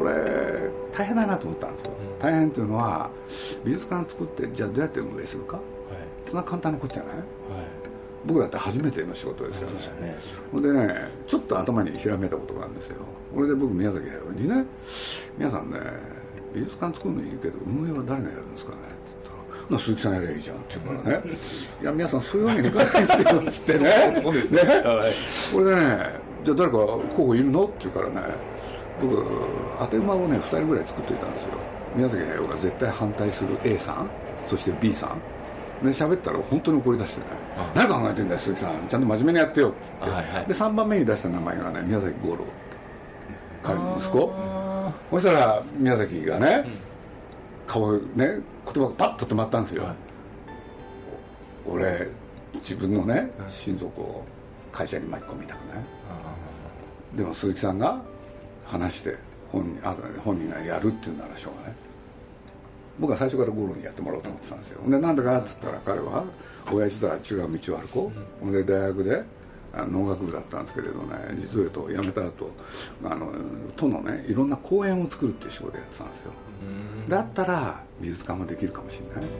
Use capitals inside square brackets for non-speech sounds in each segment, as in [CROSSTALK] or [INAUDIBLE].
これ大変だなと思ったんですよ、うん、大変っていうのは美術館作ってじゃあどうやって運営するか、はい、そんな簡単なことじゃない、はい、僕だって初めての仕事ですよね。ほんでねちょっと頭にひらめいたことがあるんですよ。これで僕宮崎駿にね皆さんね美術館作るのいいけど運営は誰がやるんですかね？な鈴木さんやればいいじゃんって言うからね [LAUGHS] いや皆さんそういうわけにいかないですよっつってね。そうですね、はい、これでねじゃあ誰か候補いるの？って言うからね僕当て馬をね2人ぐらい作っといたんですよ。宮崎駿が絶対反対する A さんそして B さん。で喋ったら本当に怒り出してね「何考えてんだよ鈴木さん。ちゃんと真面目にやってよ」っつって、はいはい、で3番目に出した名前がね宮崎五郎って。彼の息子。そしたら宮崎がね、顔ね言葉がパッと止まったんですよ、はい、俺自分のね親族を会社に巻き込みたくない。でも鈴木さんが話して本人あ本人がやるっていうならしょうがない。僕は最初からゴロにやってもらおうと思ってたんですよ。でなんでかっつったら彼は親父とは違う道を歩こう、うん、で大学で農学部だったんですけれどね実を言うと辞めた後あの都のねいろんな公園を作るっていう仕事やってたんですよ。だったら美術館もできるかもしれない。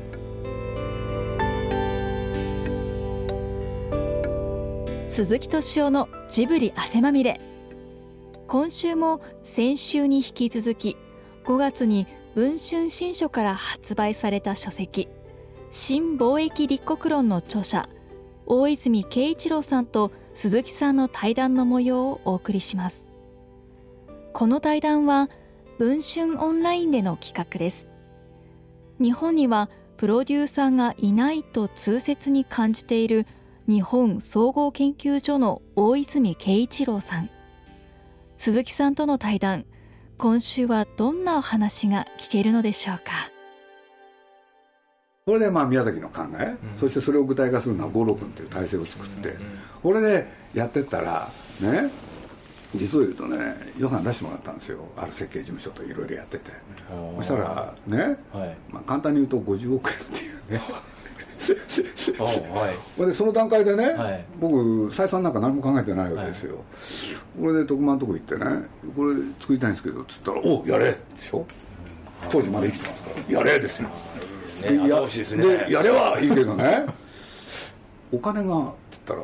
鈴木敏夫のジブリ汗まみれ今週も先週に引き続き5月に文春新書から発売された書籍新貿易立国論の著者大泉慶一郎さんと鈴木さんの対談の模様をお送りします。この対談は文春オンラインでの企画です。日本にはプロデューサーがいないと痛切に感じている日本総合研究所の大泉慶一郎さん。鈴木さんとの対談。今週はどんなお話が聞けるのでしょうか？これでまあ宮崎の考え、うん、そしてそれを具体化するのは五郎君という体制を作って、これでやってったらね実を言うとね予算出してもらったんですよ。ある設計事務所といろいろやってて。そしたらね、はい、まあ、簡単に言うと50億円っていうね [LAUGHS] [LAUGHS] はい、でその段階でね、はい、僕採算なんか何も考えてないわけですよ、これで徳間のとこ行ってねこれ作りたいんですけどっつったら「おやれ」でしょ？当時まで生きてますから「やれ」ですよ、ね、やですね。でやれはいいけどね。[LAUGHS] お金がっつったら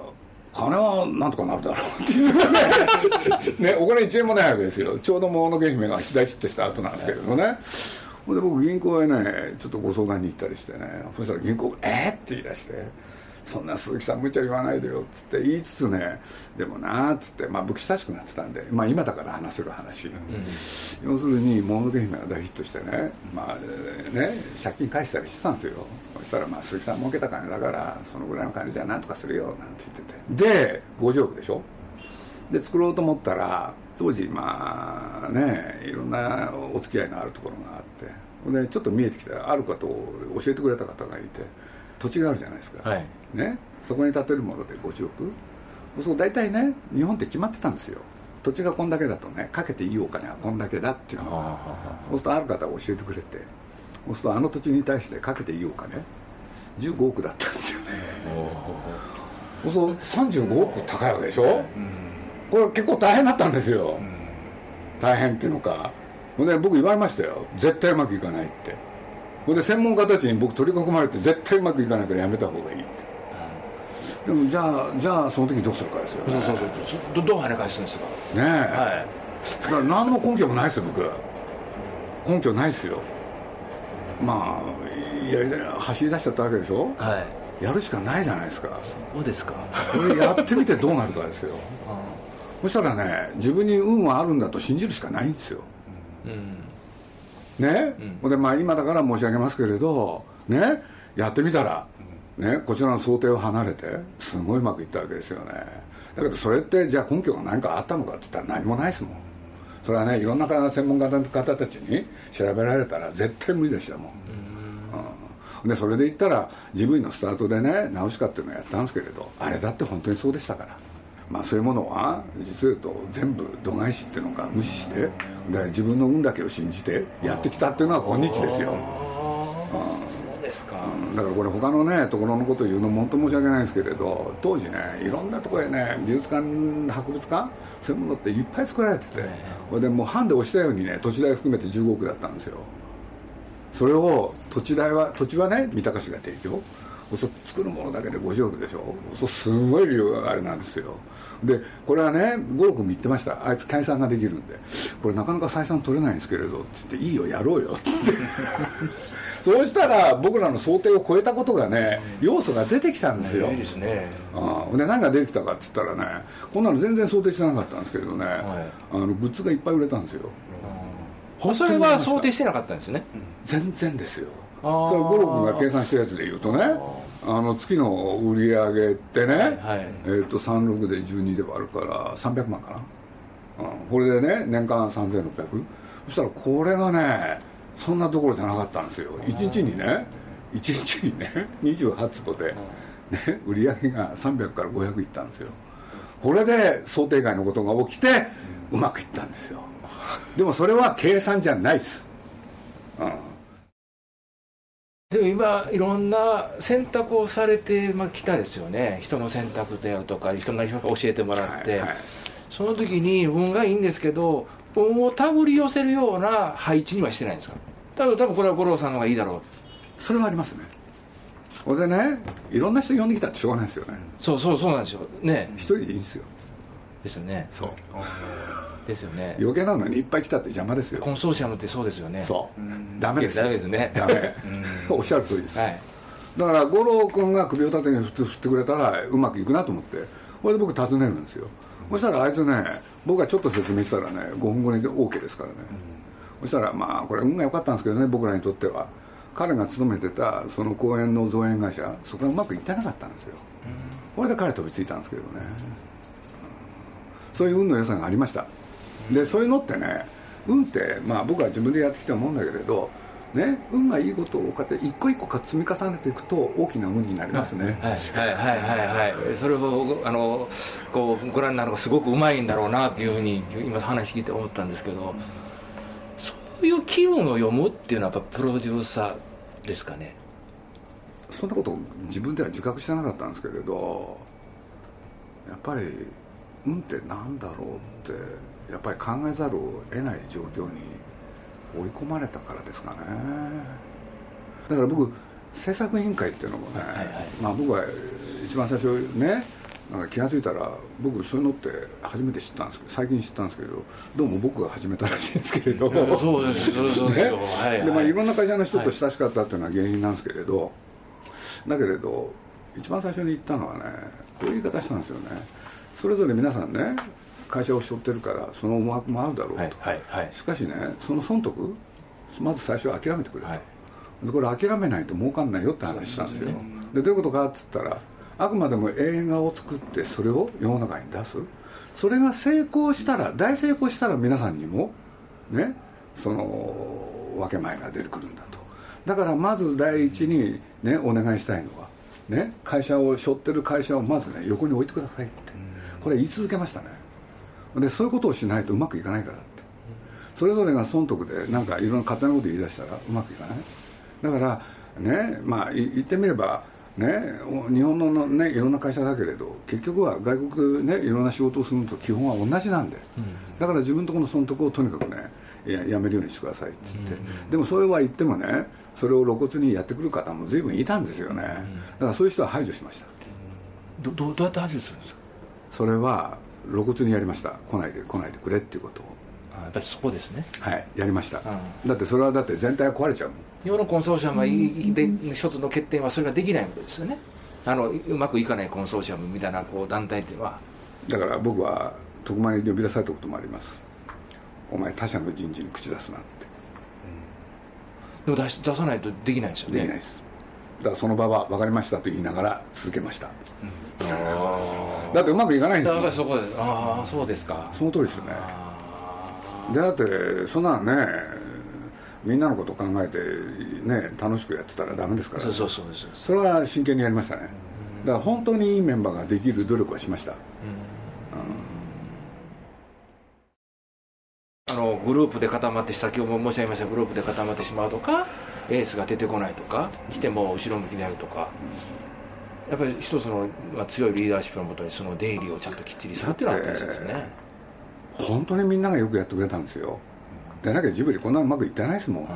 金はなんとかなるだろうっていう。[LAUGHS] ねお金1円もないわけですよ。ちょうどものけ姫が大ヒットした後なんですけれどもね、ほんで僕銀行へねちょっとご相談に行ったりしてねそしたら銀行「えっ?」って言い出してそんな鈴木さん無茶言わないでよっつって言いつつねでもなっつってまあ僕親しくなってたんでまあ今だから話せる話、うん、要するにもののけ姫が大ヒットしてねまあね借金返したりしてたんですよ。そしたらまあ鈴木さん儲けた金だからそのぐらいの金じゃなんとかするよなんて言ってて。で50億でしょ？で作ろうと思ったら当時まあねいろんなお付き合いのあるところがあって。でちょっと見えてきたある方を教えてくれた方がいて。土地があるじゃないですか、はい、ね、そこに建てるもので50億そう大体ね日本って決まってたんですよ。土地がこんだけだとねかけていいお金はこんだけだっていうのが。そうするとある方が教えてくれて。そうするとあの土地に対してかけていいお金？15億だったんですよね。そうすると35億高いわけでしょ、うんこれ結構大変だったんですよ、大変っていうのか。ほんで僕言われましたよ。絶対うまくいかないって。ほんで専門家たちに僕取り囲まれて絶対うまくいかないからやめた方がいいって。でもじゃあじゃあその時どうするかですよ、ね、そうそうそうどどう跳ね返すんですか？ねえ、はい、だから何の根拠もないですよ僕。根拠ないですよ。まあいや走り出しちゃったわけでしょ？はい。やるしかないじゃないですか。そうですか。これやってみてどうなるかですよ [LAUGHS] そしたらね自分に運はあるんだと信じるしかないんですよ、うん、ね、うん、でまあ今だから申し上げますけれどね？やってみたら、ね、こちらの想定を離れてすごいうまくいったわけですよね。だけどそれってじゃあ根拠が何かあったのかって言ったら何もないですもん。それはねいろんな専門家の方たちに調べられたら絶対無理でしたもん、うん、でそれで言ったら自分のスタートでね直しかっていうのをやったんですけれどあれだって本当にそうでしたからまあ、そういうものは実を言うと全部度外視っていうのか無視してで自分の運だけを信じてやってきたっていうのは今日ですよ、ですか、うん、だからこれ他のねところのことを言うのも本当申し訳ないですけれど当時ねいろんなところへね美術館博物館そういうものっていっぱい作られてて、はい、でもう班で押したようにね土地代含めて15億だったんですよ。それを土地代は土地はね三鷹市が提供。そ作るものだけで50億でしょ。そうすごい量があれなんですよでこれはね五郎君言ってました。あいつ解散ができるんで。これなかなか採算取れないんですけれど。って言っていいよやろうよ。って。[LAUGHS] そうしたら僕らの想定を超えたことがね要素が出てきたんですよ。いいですね。あで何が出てきたかっつったらねこんなの全然想定してなかったんですけどね、はい、あのグッズがいっぱい売れたんですよ。それは想定してなかったんですね。全然ですよそれ五郎君が計算したやつでいうとねあの月の売り上げってね、はい、えー、と36で12で割るから300万かな、うん、これでね年間3600そしたらこれがねそんなところじゃなかったんですよ。1日にね1日にね28坪で、ね、売り上げが300から500いったんですよ。これで想定外のことが起きてうまくいったんですよ。でもそれは計算じゃないです、うんでも今いろんな選択をされてきたですよね。人の選択であるとか人が教えてもらって、はいはい、その時に運がいいんですけど運を手繰り寄せるような配置にはしてないんですか？多分多分これは五郎さんの方がいいだろう。それはありますね。これでねいろんな人呼んできたってしょうがないですよね。そうそうそうなんですよ。ね。一人でいいんですよ。ですね。そうですよね。余計なのにいっぱい来たって邪魔ですよ。コンソーシアムってそうですよね。そう。ダメです。ダメですね。ダメ。おっしゃる通りです、はい、だから五郎君が首を縦に振ってくれたらうまくいくなと思って。これで僕尋ねるんですよ、そしたらあいつね僕がちょっと説明したらね5分後に OK ですからね、そしたらまあこれ運が良かったんですけどね僕らにとっては。彼が勤めてたその公園の造園会社そこがうまくいってなかったんですよ、これで彼飛びついたんですけどね、そういう運の良さがありましたでそういうのってね運って、まあ、僕は自分でやってきて思うんだけれどね、運がいいことをこうやって一個一個か積み重ねていくと大きな運になりますね。はいはいはいはいはい。それをあのこうご覧になるのがすごくうまいんだろうなというふうに今話聞いて思ったんですけど、そういう気分を読むっていうのはやっぱプロデューサーですかね？そんなこと自分では自覚してなかったんですけれど、やっぱり運ってなんだろうってやっぱり考えざるを得ない状況に追い込まれたからですかね。だから僕制作委員会っていうのもね、はいはい、まあ、僕は一番最初ねなんか気が付いたら僕そういうのって初めて知ったんですけど最近知ったんですけどどうも僕が始めたらしいんですけれどそうですそうですね。はいでまあ、いろんな会社の人と親しかったっていうのは原因なんですけれど、だけれど一番最初に言ったのはねこういう言い方したんですよね。それぞれ皆さんね会社を背負ってるからその思惑もあるだろうと、はいはいはい、しかしねその損得まず最初は諦めてくれと、はい、でこれ諦めないと儲かんないよって話したんですよ。で、ね、どういうことかっつったらあくまでも映画を作ってそれを世の中に出す。それが成功したら大成功したら皆さんにもねその分け前が出てくるんだと。だからまず第一にねお願いしたいのはね会社を背負ってる会社をまずね横に置いてくださいって。これ言い続けましたねでそういうことをしないとうまくいかないからって。それぞれが損得でなんかいろんな勝手なこと言い出したらうまくいかない。だからねまあ言ってみればね、日本の、ね、いろんな会社だけれど結局は外国で、ね、いろんな仕事をするのと基本は同じなんで、うん、だから自分のところの損得をとにかくねややめるようにしてくださいって言って、うん、でもそれは言ってもねそれを露骨にやってくる方も随分いたんですよね、だからそういう人は排除しました。どどどうやって排除するんですか？それは露骨にやりました。来ないで来ないでくれっていうことを。やっぱりそこですね。はいやりました、うん、だってそれはだって全体が壊れちゃうもん。日本のコンソーシアムがで一つの欠点はそれができないことですよね。あのうまくいかないコンソーシアムみたいなこう団体っていうのは。だから僕は特前に呼び出されたこともあります。お前他社の人事に口出すなって、うん、でも出し出さないとできないですよね。できないです。だからその場は分かりましたと言いながら続けました、うん、だってうまくいかないんですだからそこでああそうですか。その通りですよねでだってそんなねみんなのことを考えてね楽しくやってたらダメですから、そうそうそうそれは真剣にやりましたね。だから本当にいいメンバーができる努力はしました、あのグループで固まって先ほど申し上げましたグループで固まってしまうとかエースが出てこないとか来ても後ろ向きでやるとか、やっぱり一つの、まあ、強いリーダーシップのもとにその出入りをちゃんときっちりするっていうのはあったりするんですね。本当にみんながよくやってくれたんですよ。でなきゃジブリこんなうまくいってないですもん、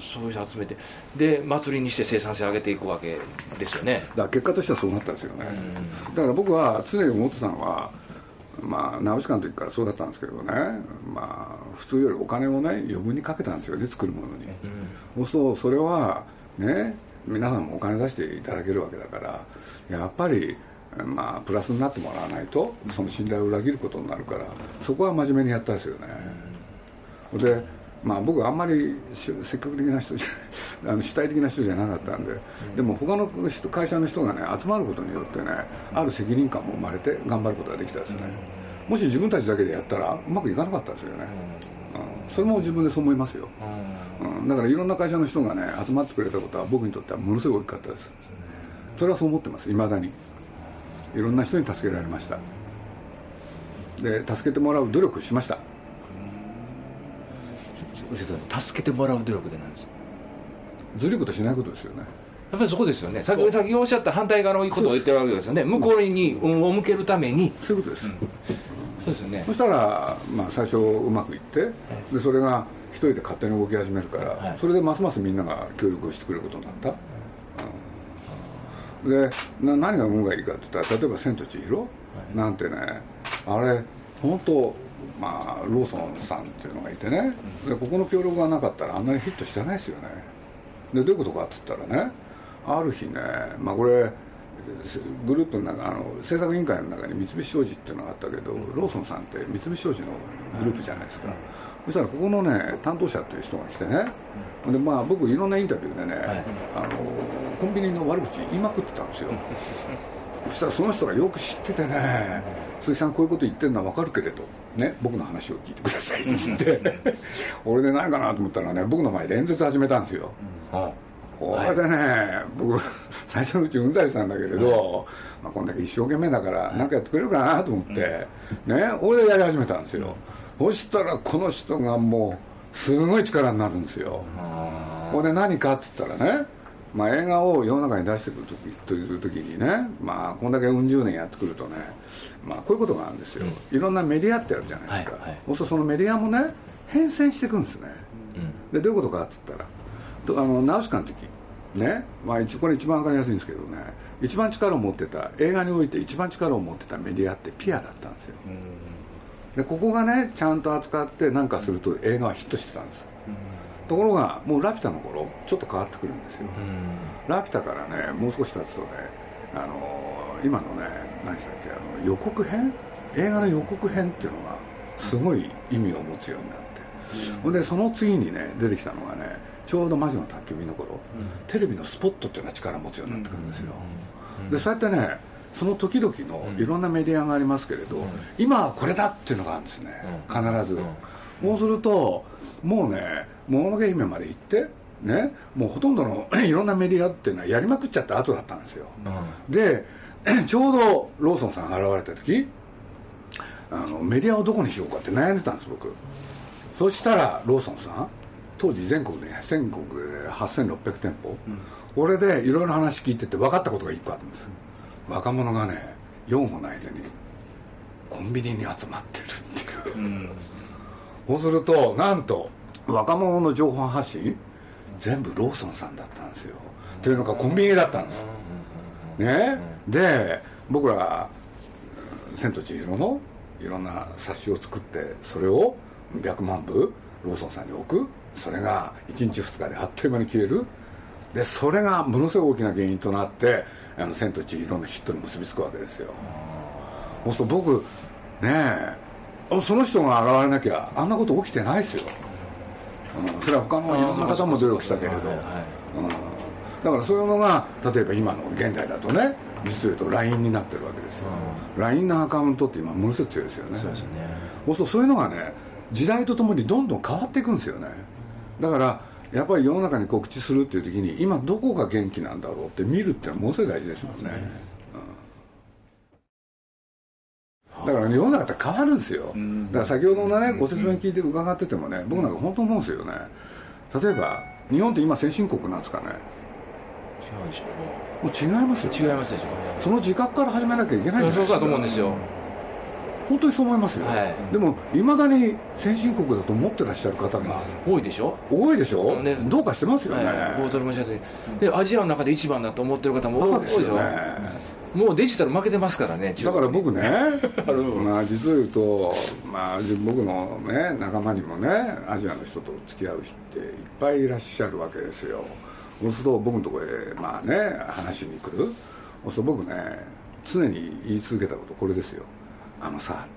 そういう人集めてで祭りにして生産性上げていくわけですよね。だから結果としてはそうなったんですよね、だから僕は常に思ってたのはまあ、ナウシカの時からそうだったんですけどね、まあ、普通よりお金をね余分にかけたんですよね作るものに、うん、そうするとそれはね皆さんもお金出していただけるわけだからやっぱりまあプラスになってもらわないとその信頼を裏切ることになるからそこは真面目にやったんですよね、でまあ、僕はあんまり積極的な人じゃ [LAUGHS] あの主体的な人じゃなかったんで、でも他の会社の人がね集まることによってねある責任感も生まれて頑張ることができたんですよね、もし自分たちだけでやったらうまくいかなかったんですよね、それも自分でそう思いますよ、うん、だからいろんな会社の人がね集まってくれたことは僕にとってはものすごく大きかったです。それはそう思ってます。いまだに。いろんな人に助けられました。で助けてもらう努力しました。助けてもらう努力でなんです。ずるいことしないことですよね。やっぱりそこですよね。先先おっしゃった反対側のことを言ってるわけですよね。向こうに運を向けるために。そういうことです、うん、そうですよね。そしたら、まあ、最初うまくいって、はい、でそれが一人で勝手に動き始めるから、はい、それでますますみんなが協力をしてくれることになった、うん、でな何が運がいいかって言ったら例えば「千と千尋」なんてねあれ本当まあ、ローソンさんっていうのがいてね。でここの協力がなかったらあんなにヒットしてないですよね。でどういうことかっつったらねある日ね、まあ、これグループの中あの制作委員会の中に三菱商事っていうのがあったけどローソンさんって三菱商事のグループじゃないですか、そしたらここのね担当者っていう人が来てね。でまあ僕いろんなインタビューでね、はい、あのコンビニの悪口言いまくってたんですよ。そしたらその人がよく知っててね鈴木さんこういうこと言ってるのは分かるけれどね、僕の話を聞いてくださいっつって。[LAUGHS] 俺で何かなと思ったらね僕の前で演説始めたんですよ、これでね、僕最初のうちうんざりしたんだけれど、まあ、こんだけ一生懸命だから何かやってくれるかなと思って、ね俺でやり始めたんですよ、そしたらこの人がもうすごい力になるんですよ。これで何かっつったらねまあ、映画を世の中に出してくるときという時にね、まあ、こんだけうん十年やってくるとね、まあ、こういうことがあるんですよ、うん、いろんまメディアってあるじゃないですか、はいはい、そうするとそのメディアもね変遷していくんですね、うん、でどういうことかっつったらとあのナウシカの時。ね、まあ、これ一番分かりやすいんですけどね。一番力を持ってた映画において一番力を持ってたメディアってピアだったんですよ、でここがねちゃんと扱って何かすると映画はヒットしてたんですところがもうラピュタの頃ちょっと変わってくるんですよ、ラピュタからねもう少し経つとねあの今のね何でしたっけあの予告編？映画の予告編っていうのがすごい意味を持つようになって。ほ、んでその次にね出てきたのがねちょうど魔女の宅急便の頃、うん、テレビのスポットっていうのは力を持つようになってくるんですよ、でそうやってねその時々のいろんなメディアがありますけれど、今はこれだっていうのがあるんですね必ず、そうするともうねもののけ姫まで行ってねもうほとんどの [CLEARS THROAT] いろんなメディアっていうのはやりまくっちゃった後だったんですよ、うん、で [CLEARS THROAT] ちょうどローソンさんが現れた時あのメディアをどこにしようかって悩んでたんです僕。そしたらローソンさん当時全国で全国で8600店舗、うん、俺でいろいろ話聞いてて分かったことが1個あるんです、若者がね用もない間にコンビニに集まってるっていう、うん、そうするとなんと若者の情報発信全部ローソンさんだったんですよ。というのがコンビニだったんです。ね。で僕ら「千と千尋」のいろんな冊子を作ってそれを100万部ローソンさんに置くそれが1日2日であっという間に消える。でそれがものすごい大きな原因となって「あの千と千尋」のヒットに結びつくわけですよ。そうすると僕ねえその人が現れなきゃあんなこと起きてないですよ。うん、それは他のいろんな方も努力したけれど、うん、だからそういうのが例えば今の現代だとね実を言うと LINE になってるわけですよ、うん、LINE のアカウントって今ものすごく強いですよね。そうですね。そうそういうのがね時代とともにどんどん変わっていくんですよねだからやっぱり世の中に告知するっていう時に今どこが元気なんだろうって見るっていうのはものすごい大事ですもんね、だから世の中って変わるんですよ、だから先ほどのねご説明聞いて伺っててもね僕なんか本当思うんですよね。例えば日本って今先進国なんですかね。違うでしょもう違いますよ、ね、違いますでしょその自覚から始めなきゃいけないそうだと思うんですよ本当にそう思いますよ、はい、でもいまだに先進国だと思ってらっしゃる方が多いでしょ？多いでしょ、ね、どうかしてますよね、はい、冒頭申し上げでアジアの中で一番だと思ってる方も多いでしょ、ね、もうデジタル負けてますからねだから僕ね [LAUGHS] まあ実を言うと、まあ、僕の、ね、仲間にもねアジアの人と付き合う人っていっぱいいらっしゃるわけですよ。そうすると僕のところへまあね話しに来る。そうすると僕ね常に言い続けたことこれですよあのさ」っつって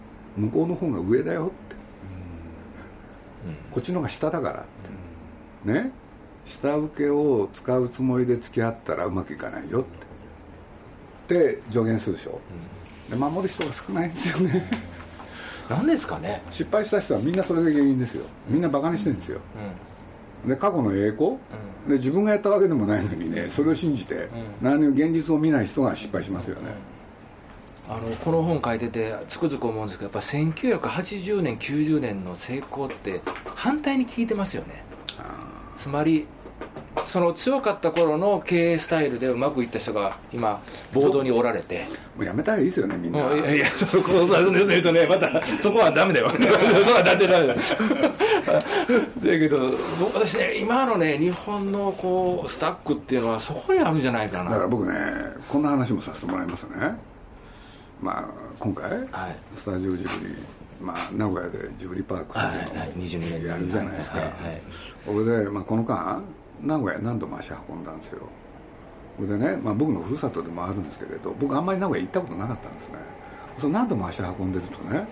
「向こうの方が上だよ」って、こっちの方が下だからって。ね？下請けを使うつもりで付き合ったらうまくいかないよって。で助言するでしょ、で守る人が少ないんですよね。[LAUGHS] 何ですかね。失敗した人はみんなそれが原因ですよ。みんなバカにしてるんですよ、で過去の栄光、で自分がやったわけでもないのにねそれを信じて、何も現実を見ない人が失敗しますよね、あのこの本書いててつくづく思うんですけどやっぱ1980年90年の成功って反対に効いてますよね。つまりその強かった頃の経営スタイルでうまくいった人が今ボードにおられて。もうやめたらいいですよねみんな。いやいやそこを言うとねまたそこはダメだよ。そこはダメだだけど私ね今のね日本のこうスタックっていうのはそこにあるんじゃないかな。だから僕ねこんな話もさせてもらいますねまあ、今回、はい、スタジオジブリ、まあ、名古屋でジブリパークっていうのをやるじゃないですか、それで、まあ、この間名古屋何度も足運んだんですよ。それでね、まあ、僕のふるさとでもあるんですけれど僕あんまり名古屋行ったことなかったんですね。そ何度も足運んでるとね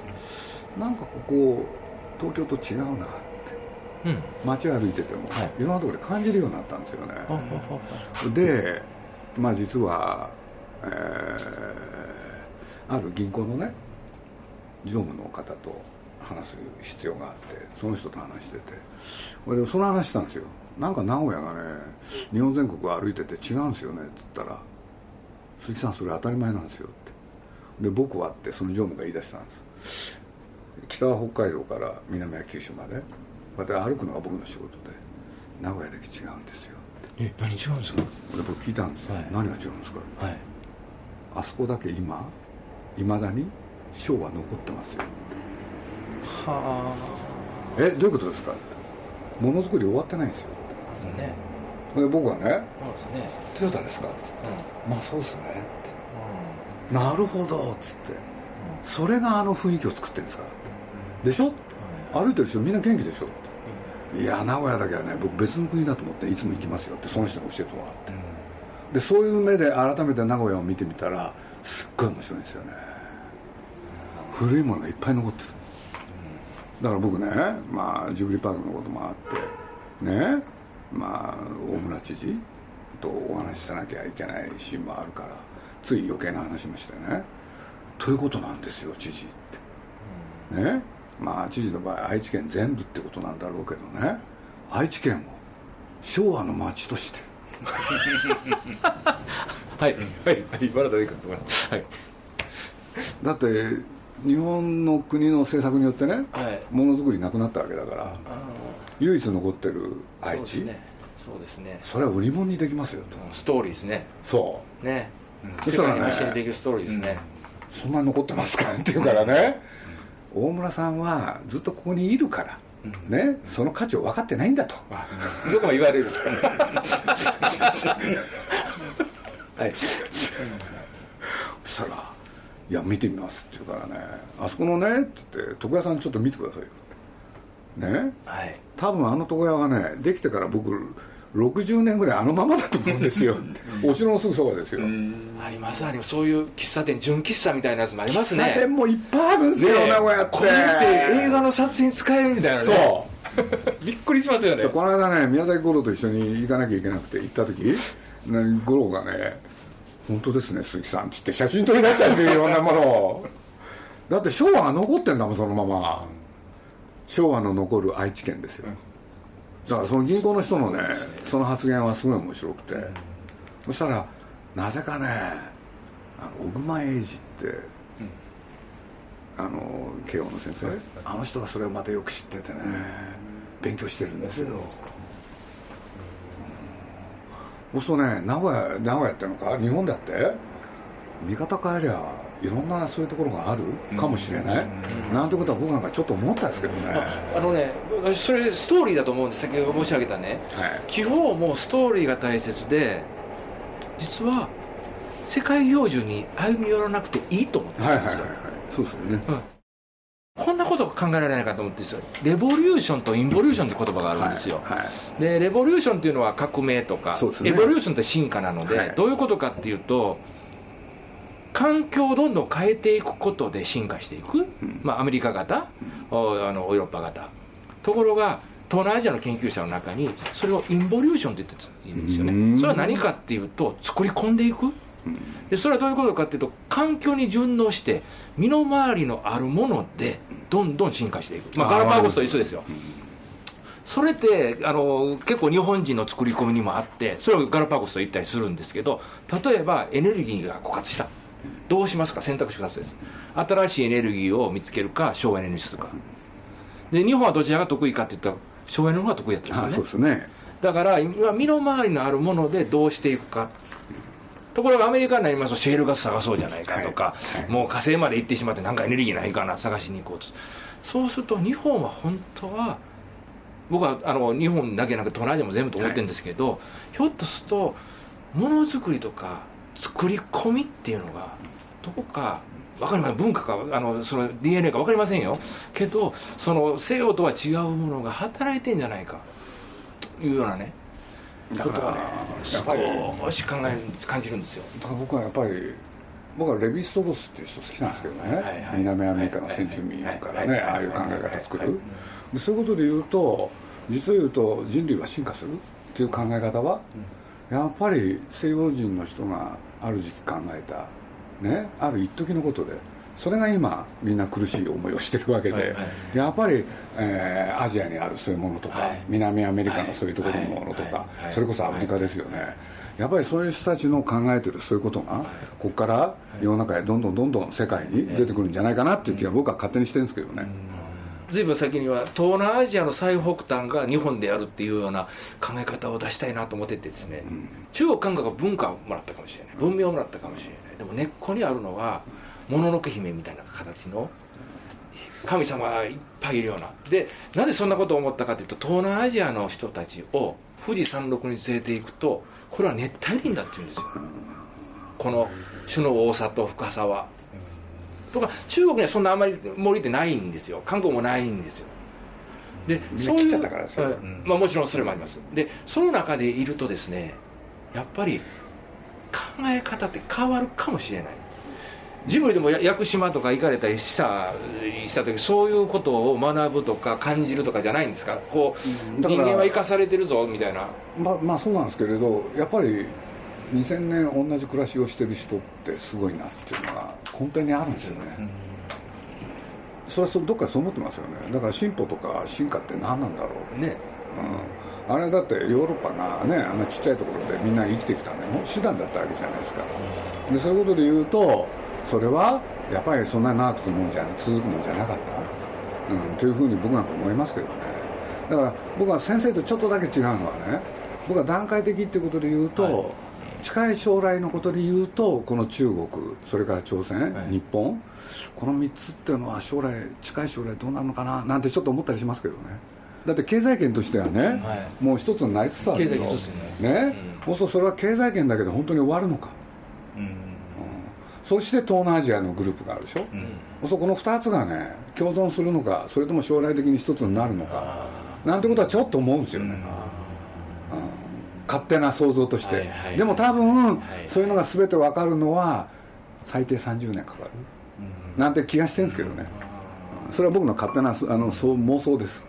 なんかここ東京と違うなって。うん、街歩いてても、はい、いろんなところで感じるようになったんですよね。でまあ実は、えー、ある銀行のね常務の方と話す必要があってその人と話してて。それでその話したんですよ。なんか名古屋がね日本全国歩いてて違うんですよねっつったら「鈴木さんそれ当たり前なんですよ」って。で僕はってその常務が言い出したんです。北は北海道から南は九州まで。こうやって歩くのが僕の仕事で名古屋だけ違うんですよえ何違うんですか？で僕聞いたんですよ、はい、何が違うんですか、はい、あそこだけ今いまだに章は残ってますよ。はあ。えどういうことですか？ものづくり終わってないんですよ。ね。で僕はねそうですね。トヨタですか?」っつって、うん、まあそうっすね」って、うん、なるほど」っつって、うん、それがあの雰囲気を作ってるんですから。でしょ、歩いてる人みんな元気でしょ？っていや名古屋だけはね僕別の国だと思っていつも行きますよってその人に教えてもらって、でそういう目で改めて名古屋を見てみたらすっごい面白いんですよね。古いものがいっぱい残ってる。だから僕ね、まあ、ジブリパークのこともあってねまあ大村知事とお話しさなきゃいけないシーンもあるからつい余計な話もしてね。ということなんですよ知事って。ねまあ知事の場合愛知県全部ってことなんだろうけどね。愛知県を昭和の町として [LAUGHS] はい。はい。はいまだ出てくるはい。だって日本の国の政策によってね、ものづくりなくなったわけだから唯一残ってる愛知？そうですね。それは売り物にできますよと。ストーリーですね。そう。ね、そしたらね世界にできるストーリーですね、そんなに残ってますか？って言うからね、大村さんはずっとここにいるから、ね、その価値を分かってないんだと、そこも言われるんですかね。[LAUGHS] はい。そしたらいや見てみます」って言うからね「あそこのね」って言って「床屋さんちょっと見てくださいよ」ね、はい、多分あの床屋はねできてから僕60年ぐらいあのままだと思うんですよ。お城のすぐそばですよ。ありますあります。そういう喫茶店純喫茶みたいなやつもありますね。喫茶店もいっぱいあるんですよ、ね、名古屋って。これって映画の撮影に使えるみたいなね。そう。[LAUGHS] びっくりしますよね。この間ね宮崎五郎と一緒に行かなきゃいけなくて行った時五郎がね本当ですね鈴木さん」っつって写真撮り出したんですよいろんなものを。だって昭和が残ってんだもんそのまま。昭和の残る愛知県ですよだからその銀行の人のねその発言はすごい面白くて。そしたらなぜかねあの小熊英二って、あの慶応の先生あの人がそれをまたよく知っててね勉強してるんですよ、うん、そうね名古屋名古屋ってのか？日本だって？見方変えりゃいろんなそういうところがある？かもしれない、うん、なんてことは僕なんかちょっと思ったんですけどね。あのねそれストーリーだと思うんです。先ほど申し上げたね、はい、地方もストーリーが大切で実は世界標準に歩み寄らなくていいと思ってるんですよ、はいはいはいはい、そうですよね、うん。こんなこと考えられないかと思ってですよ。レボリューションとインボリューションって言葉があるんですよ、はいはい、でレボリューションっていうのは革命とか、ね、エボリューションって進化なので、はい、どういうことかっていうと環境をどんどん変えていくことで進化していく、うん、まあ、アメリカ型、うん、あのヨーロッパ型。ところが東南アジアの研究者の中にそれをインボリューションって言ってるんですよね。それは何かっていうと作り込んでいく。でそれはどういうことかっていうと環境に順応して身の回りのあるものでどんどん進化していく、まあ、ガラパゴスと一緒ですよ。それってあの結構日本人の作り込みにもあってそれをガラパゴスと言ったりするんですけど例えばエネルギーが枯渇したどうしますか？選択肢2つです。新しいエネルギーを見つけるか省エネにするか。で日本はどちらが得意かっていったら省エネの方が得意やったんですよね。そうですね。だから今身の回りのあるものでどうしていくか。ところがアメリカになりますとシェールガス探そうじゃないかとか、はい。はい、もう火星まで行ってしまってなんかエネルギーないかな探しに行こうと。そうすると日本は本当は僕はあの日本だけなく東南アジアも全部と思ってるんですけど、はい、ひょっとするとものづくりとか作り込みっていうのがどこか分かりません。文化かあのその DNA か分かりませんよ。けどその西洋とは違うものが働いてんじゃないか。というようなね。ことはね少し考え感じるんですよ。だから僕はやっぱり僕はレヴィ・ストロスっていう人好きなんですけどね、はいはい、南アメリカの先住民からねああいう考え方作る。でそういうことで言うと実を言うと人類は進化するっていう考え方は、やっぱり西洋人の人がある時期考えたねある一時のことでそれが今みんな苦しい思いをしてるわけで、はいはい、やっぱり、えー、アジアにあるそういうものとか、はい、南アメリカのそういうところのものとか、それこそアフリカですよね、やっぱりそういう人たちの考えてるそういうことが、ここから世の中へどんどんどんどん世界に出てくるんじゃないかなっていう気は僕は勝手にしてるんですけどね。ずいぶん先には東南アジアの最北端が日本であるっていうような考え方を出したいなと思っててですね、うん、中国韓国は文化をもらったかもしれない。文明をもらったかもしれない。でも根っこにあるのはもののけ姫みたいな形の神様がいっぱいいるような。でなぜそんなことを思ったかというと東南アジアの人たちを富士山麓に連れていくとこれは熱帯林だっていうんですよ。この種の多さと深さはとか中国にはそんなあんまり森ってないんですよ。韓国もないんですよ。でそういうまあ、もちろんそれもあります。でその中でいるとですねやっぱり考え方って変わるかもしれない。ジブリでも屋久島とか行かれたりしたした時そういうことを学ぶとか感じるとかじゃないんですか？こう人間は生かされてるぞみたいな。ままあそうなんですけれどやっぱり2000年同じ暮らしをしてる人ってすごいなっていうのが根底にあるんですよね、うん、それはどっかそう思ってますよね。だから進歩とか進化って何なんだろうね、うん、あれだってヨーロッパがねあのちっちゃいところでみんな生きてきたね。手段だったわけじゃないですか、でそういうことで言うとそれはやっぱりそんな長く続くもんじゃ続くもんじゃなかった、うん、というふうに僕なんか思いますけどね。だから僕は先生とちょっとだけ違うのはね僕は段階的っていうことで言うと、はい、近い将来のことで言うとこの中国それから朝鮮、はい、日本。この3つっていうのは将来近い将来どうなるのかななんてちょっと思ったりしますけどね。だって経済圏としてはね、はい、もう一つになりつつあるけどね。ね、うん、そうそれは経済圏だけで本当に終わるのか、うん。そして東南アジアのグループがあるでしょ、うん、そこの2つがね共存するのかそれとも将来的に1つになるのかなんてことはちょっと思うんですよね、うん、勝手な想像として、はいはい、でも多分、はい、そういうのが全て分かるのは最低30年かかる、うん、なんて気がしてるんですけどね、それは僕の勝手なあのそう妄想です。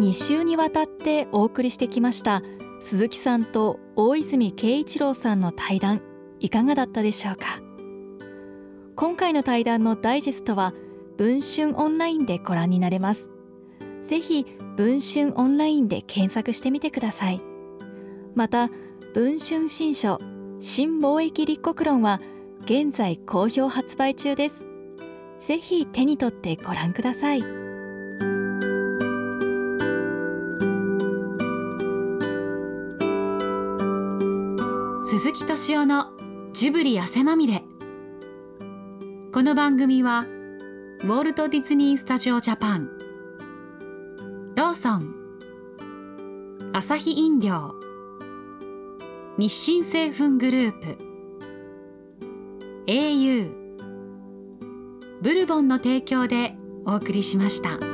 2週にわたってお送りしてきました鈴木さんと大泉慶一郎さんの対談いかがだったでしょうか？今回の対談のダイジェストは文春オンラインでご覧になれます。ぜひ文春オンラインで検索してみてください。また文春新書新貿易立国論は現在好評発売中です。ぜひ手に取ってご覧ください。鈴木敏夫のジブリ汗まみれ。この番組はウォルト・ディズニー・スタジオ・ジャパン。ローソン。アサヒ飲料。日清製粉グループ。au ブルボンの提供でお送りしました。